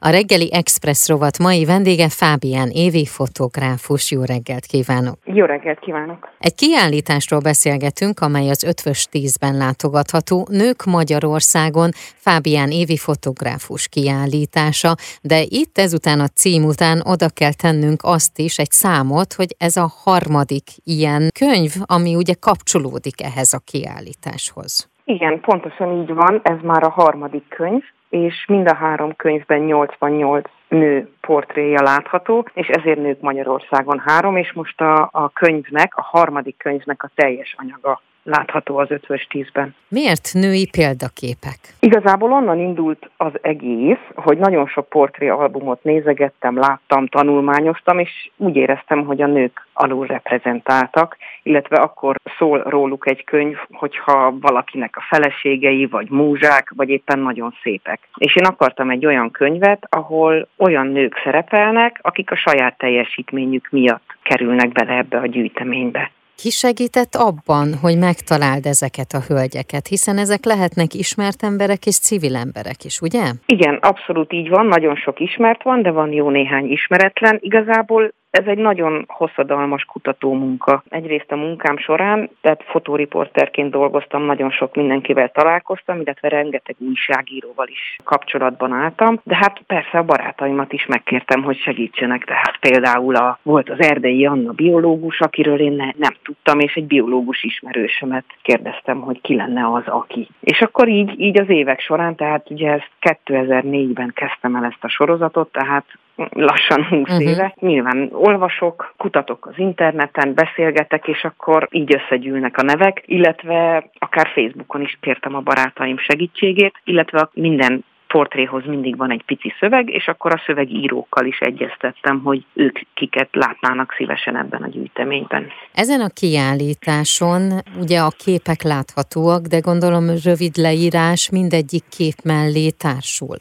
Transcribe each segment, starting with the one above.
A reggeli Express rovat mai vendége Fábián Évi fotográfus. Jó reggelt kívánok! Jó reggelt kívánok! Egy kiállításról beszélgetünk, amely az Ötvös tízben látogatható. Nők Magyarországon Fábián Évi fotográfus kiállítása, de itt ezután a cím után oda kell tennünk azt is, egy számot, hogy ez a harmadik ilyen könyv, ami ugye kapcsolódik ehhez a kiállításhoz. Igen, pontosan így van, ez már a harmadik könyv, és mind a három könyvben 88 nő portréja látható, és ezért nők Magyarországon három, és most a, a könyvnek, a harmadik könyvnek a teljes anyaga látható az ötvös tízben. Miért női példaképek? Igazából onnan indult az egész, hogy nagyon sok portréalbumot nézegettem, láttam, tanulmányoztam, és úgy éreztem, hogy a nők alul reprezentáltak, illetve akkor szól róluk egy könyv, hogyha valakinek a feleségei, vagy múzsák, vagy éppen nagyon szépek. És én akartam egy olyan könyvet, ahol olyan nők szerepelnek, akik a saját teljesítményük miatt kerülnek bele ebbe a gyűjteménybe. Ki segített abban, hogy megtaláld ezeket a hölgyeket, hiszen ezek lehetnek ismert emberek és civil emberek is, ugye? Igen, abszolút így van, nagyon sok ismert van, de van jó néhány ismeretlen. Igazából ez egy nagyon hosszadalmas kutató munka. Egyrészt a munkám során, tehát fotóriporterként dolgoztam, nagyon sok mindenkivel találkoztam, illetve rengeteg újságíróval is kapcsolatban álltam, de hát persze a barátaimat is megkértem, hogy segítsenek. Tehát például a, volt az Erdei Anna biológus, akiről én ne, nem tudtam, és egy biológus ismerősömet kérdeztem, hogy ki lenne az, aki. És akkor így, így az évek során, tehát ugye ezt 2004-ben kezdtem el ezt a sorozatot, tehát lassan 20 uh-huh. Mhm. éve. Nyilván olvasok, kutatok az interneten, beszélgetek, és akkor így összegyűlnek a nevek, illetve akár Facebookon is kértem a barátaim segítségét, illetve minden portréhoz mindig van egy pici szöveg, és akkor a szövegírókkal is egyeztettem, hogy ők kiket látnának szívesen ebben a gyűjteményben. Ezen a kiállításon ugye a képek láthatóak, de gondolom rövid leírás mindegyik kép mellé társul.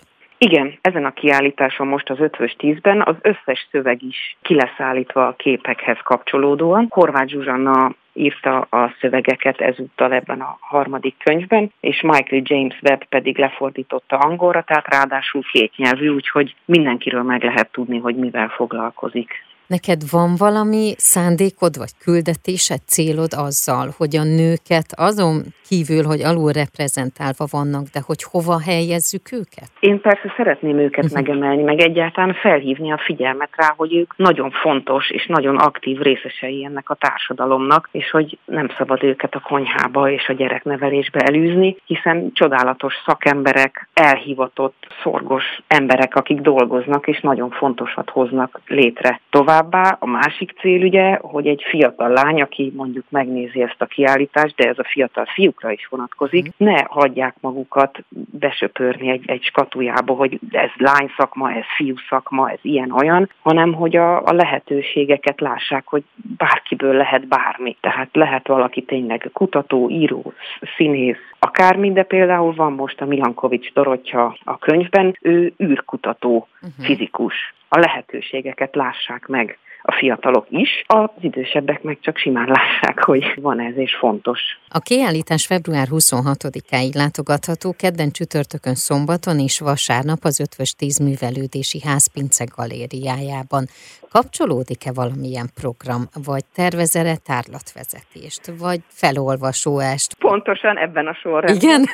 Igen, ezen a kiállításon most az ötvös tízben az összes szöveg is ki lesz a képekhez kapcsolódóan. Horváth Zsuzsanna írta a szövegeket ezúttal ebben a harmadik könyvben, és Michael James Webb pedig lefordította angolra, tehát ráadásul kétnyelvű, úgyhogy mindenkiről meg lehet tudni, hogy mivel foglalkozik. Neked van valami szándékod, vagy küldetésed, célod azzal, hogy a nőket azon kívül, hogy alul reprezentálva vannak, de hogy hova helyezzük őket? Én persze szeretném őket uh-huh. megemelni, meg egyáltalán felhívni a figyelmet rá, hogy ők nagyon fontos és nagyon aktív részesei ennek a társadalomnak, és hogy nem szabad őket a konyhába és a gyereknevelésbe elűzni, hiszen csodálatos szakemberek, elhivatott, szorgos emberek, akik dolgoznak, és nagyon fontosat hoznak létre tovább Továbbá a másik cél ugye, hogy egy fiatal lány, aki mondjuk megnézi ezt a kiállítást, de ez a fiatal fiúkra is vonatkozik, mhm. ne hagyják magukat besöpörni egy, egy skatujába, hogy ez lány szakma, ez fiú szakma, ez ilyen-olyan, hanem hogy a, a lehetőségeket lássák, hogy bárkiből lehet bármi. Tehát lehet valaki tényleg kutató, író, színész, akármi, de például van most a Milankovics Dorottya a könyvben, ő űrkutató, uh-huh. fizikus a lehetőségeket lássák meg a fiatalok is, az idősebbek meg csak simán lássák, hogy van ez és fontos. A kiállítás február 26-áig látogatható, kedden csütörtökön szombaton és vasárnap az Ötvös Tíz Művelődési Ház Pince Galériájában. Kapcsolódik-e valamilyen program, vagy tervezere tárlatvezetést, vagy felolvasóást? Pontosan ebben a sorrendben. Igen?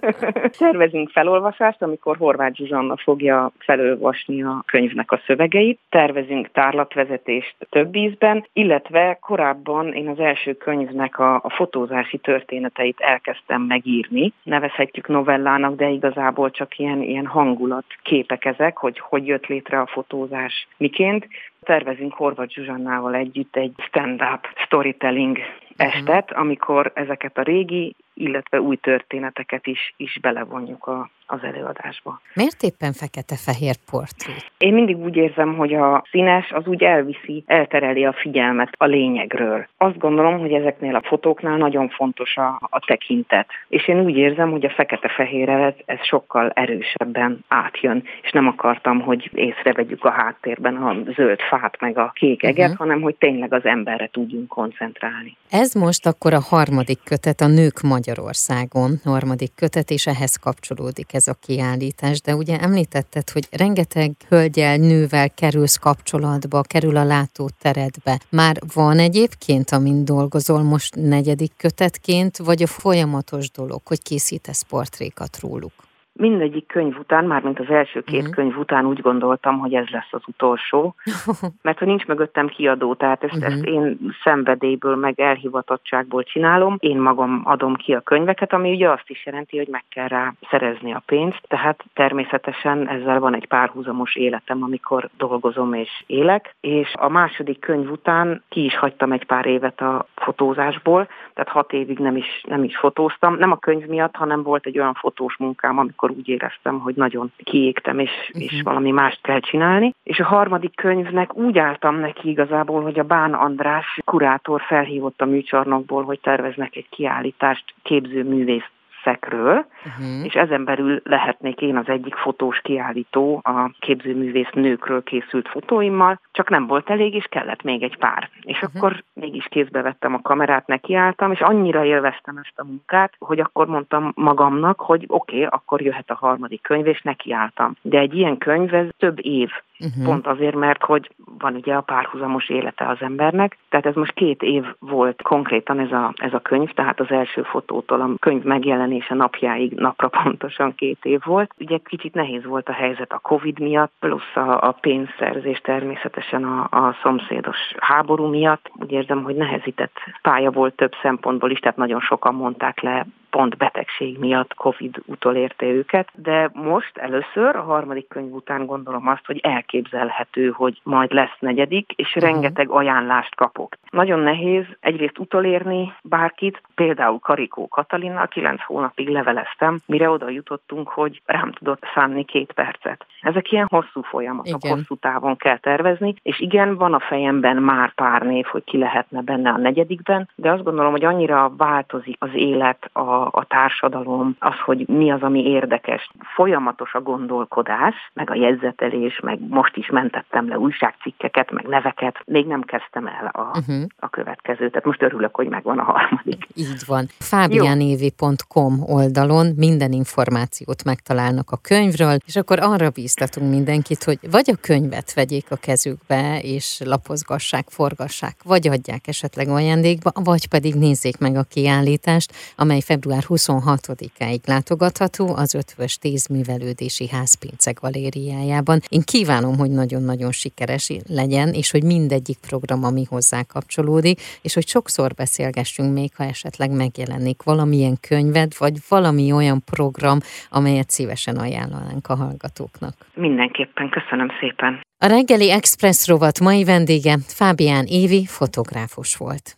Tervezünk felolvasást, amikor Horváth Zsuzsanna fogja felolvasni a könyvnek a szövegeit. Tervezünk tárlatvezetést több ízben, illetve korábban én az első könyvnek a, a fotózási történeteit elkezdtem megírni. Nevezhetjük novellának, de igazából csak ilyen, ilyen hangulat képek ezek, hogy hogy jött létre a fotózás miként. Tervezünk Horvath Zsuzsannával együtt egy stand-up storytelling estet, amikor ezeket a régi, illetve új történeteket is, is belevonjuk a, az előadásba. Miért éppen fekete-fehér portré? Én mindig úgy érzem, hogy a színes az úgy elviszi, eltereli a figyelmet a lényegről. Azt gondolom, hogy ezeknél a fotóknál nagyon fontos a, a tekintet. És én úgy érzem, hogy a fekete-fehérre ez, ez sokkal erősebben átjön. És nem akartam, hogy észrevegyük a háttérben a zöld fát meg a kék eget, uh-huh. hanem hogy tényleg az emberre tudjunk koncentrálni. Ez most akkor a harmadik kötet, a Nők Magyarországon harmadik kötet, és ehhez kapcsolódik ez a kiállítás. De ugye említetted, hogy rengeteg hölgyel, nővel kerülsz kapcsolatba, kerül a látóteredbe. Már van egyébként, amin dolgozol most negyedik kötetként, vagy a folyamatos dolog, hogy készítesz portrékat róluk? Mindegyik könyv után, mármint az első két uh-huh. könyv után úgy gondoltam, hogy ez lesz az utolsó, mert ha nincs mögöttem kiadó, tehát ezt, uh-huh. ezt én szenvedélyből, meg elhivatottságból csinálom, én magam adom ki a könyveket, ami ugye azt is jelenti, hogy meg kell rá szerezni a pénzt, tehát természetesen ezzel van egy párhuzamos életem, amikor dolgozom és élek, és a második könyv után ki is hagytam egy pár évet a fotózásból, tehát hat évig nem is, nem is fotóztam, nem a könyv miatt, hanem volt egy olyan fotós munkám, amikor akkor úgy éreztem, hogy nagyon kiégtem, és, uh-huh. és valami mást kell csinálni. És a harmadik könyvnek úgy álltam neki igazából, hogy a Bán András kurátor felhívott a műcsarnokból, hogy terveznek egy kiállítást képzőművész szekről, uh-huh. és ezen belül lehetnék én az egyik fotós kiállító a képzőművész nőkről készült fotóimmal, csak nem volt elég, és kellett még egy pár. És uh-huh. akkor mégis kézbe vettem a kamerát, nekiálltam, és annyira élveztem ezt a munkát, hogy akkor mondtam magamnak, hogy oké, okay, akkor jöhet a harmadik könyv, és nekiálltam. De egy ilyen könyv, ez több év Uh-huh. Pont azért, mert hogy van ugye a párhuzamos élete az embernek. Tehát ez most két év volt konkrétan ez a, ez a könyv, tehát az első fotótól a könyv megjelenése napjáig napra pontosan két év volt. Ugye kicsit nehéz volt a helyzet a Covid miatt, plusz a, a pénzszerzés természetesen a, a szomszédos háború miatt. Úgy érzem, hogy nehezített pálya volt több szempontból is, tehát nagyon sokan mondták le pont betegség miatt Covid utolérte őket, de most először a harmadik könyv után gondolom azt, hogy elképzelhető, hogy majd lesz negyedik, és uh-huh. rengeteg ajánlást kapok. Nagyon nehéz egyrészt utolérni bárkit, például Karikó Katalinnal kilenc hónapig leveleztem, mire oda jutottunk, hogy rám tudott szánni két percet. Ezek ilyen hosszú folyamatok, igen. hosszú távon kell tervezni, és igen, van a fejemben már pár név, hogy ki lehetne benne a negyedikben, de azt gondolom, hogy annyira változik az élet, a a, társadalom, az, hogy mi az, ami érdekes. Folyamatos a gondolkodás, meg a jegyzetelés, meg most is mentettem le újságcikkeket, meg neveket, még nem kezdtem el a, uh-huh. a következőt. Tehát most örülök, hogy megvan a harmadik. Így van. Fabianévi.com oldalon minden információt megtalálnak a könyvről, és akkor arra bíztatunk mindenkit, hogy vagy a könyvet vegyék a kezükbe, és lapozgassák, forgassák, vagy adják esetleg ajándékba, vagy pedig nézzék meg a kiállítást, amely február február 26-áig látogatható az Ötvös Tíz Művelődési Ház Pince galériájában. Én kívánom, hogy nagyon-nagyon sikeres legyen, és hogy mindegyik program, ami hozzá kapcsolódik, és hogy sokszor beszélgessünk még, ha esetleg megjelenik valamilyen könyved, vagy valami olyan program, amelyet szívesen ajánlanánk a hallgatóknak. Mindenképpen, köszönöm szépen. A reggeli Express rovat mai vendége Fábián Évi fotográfus volt.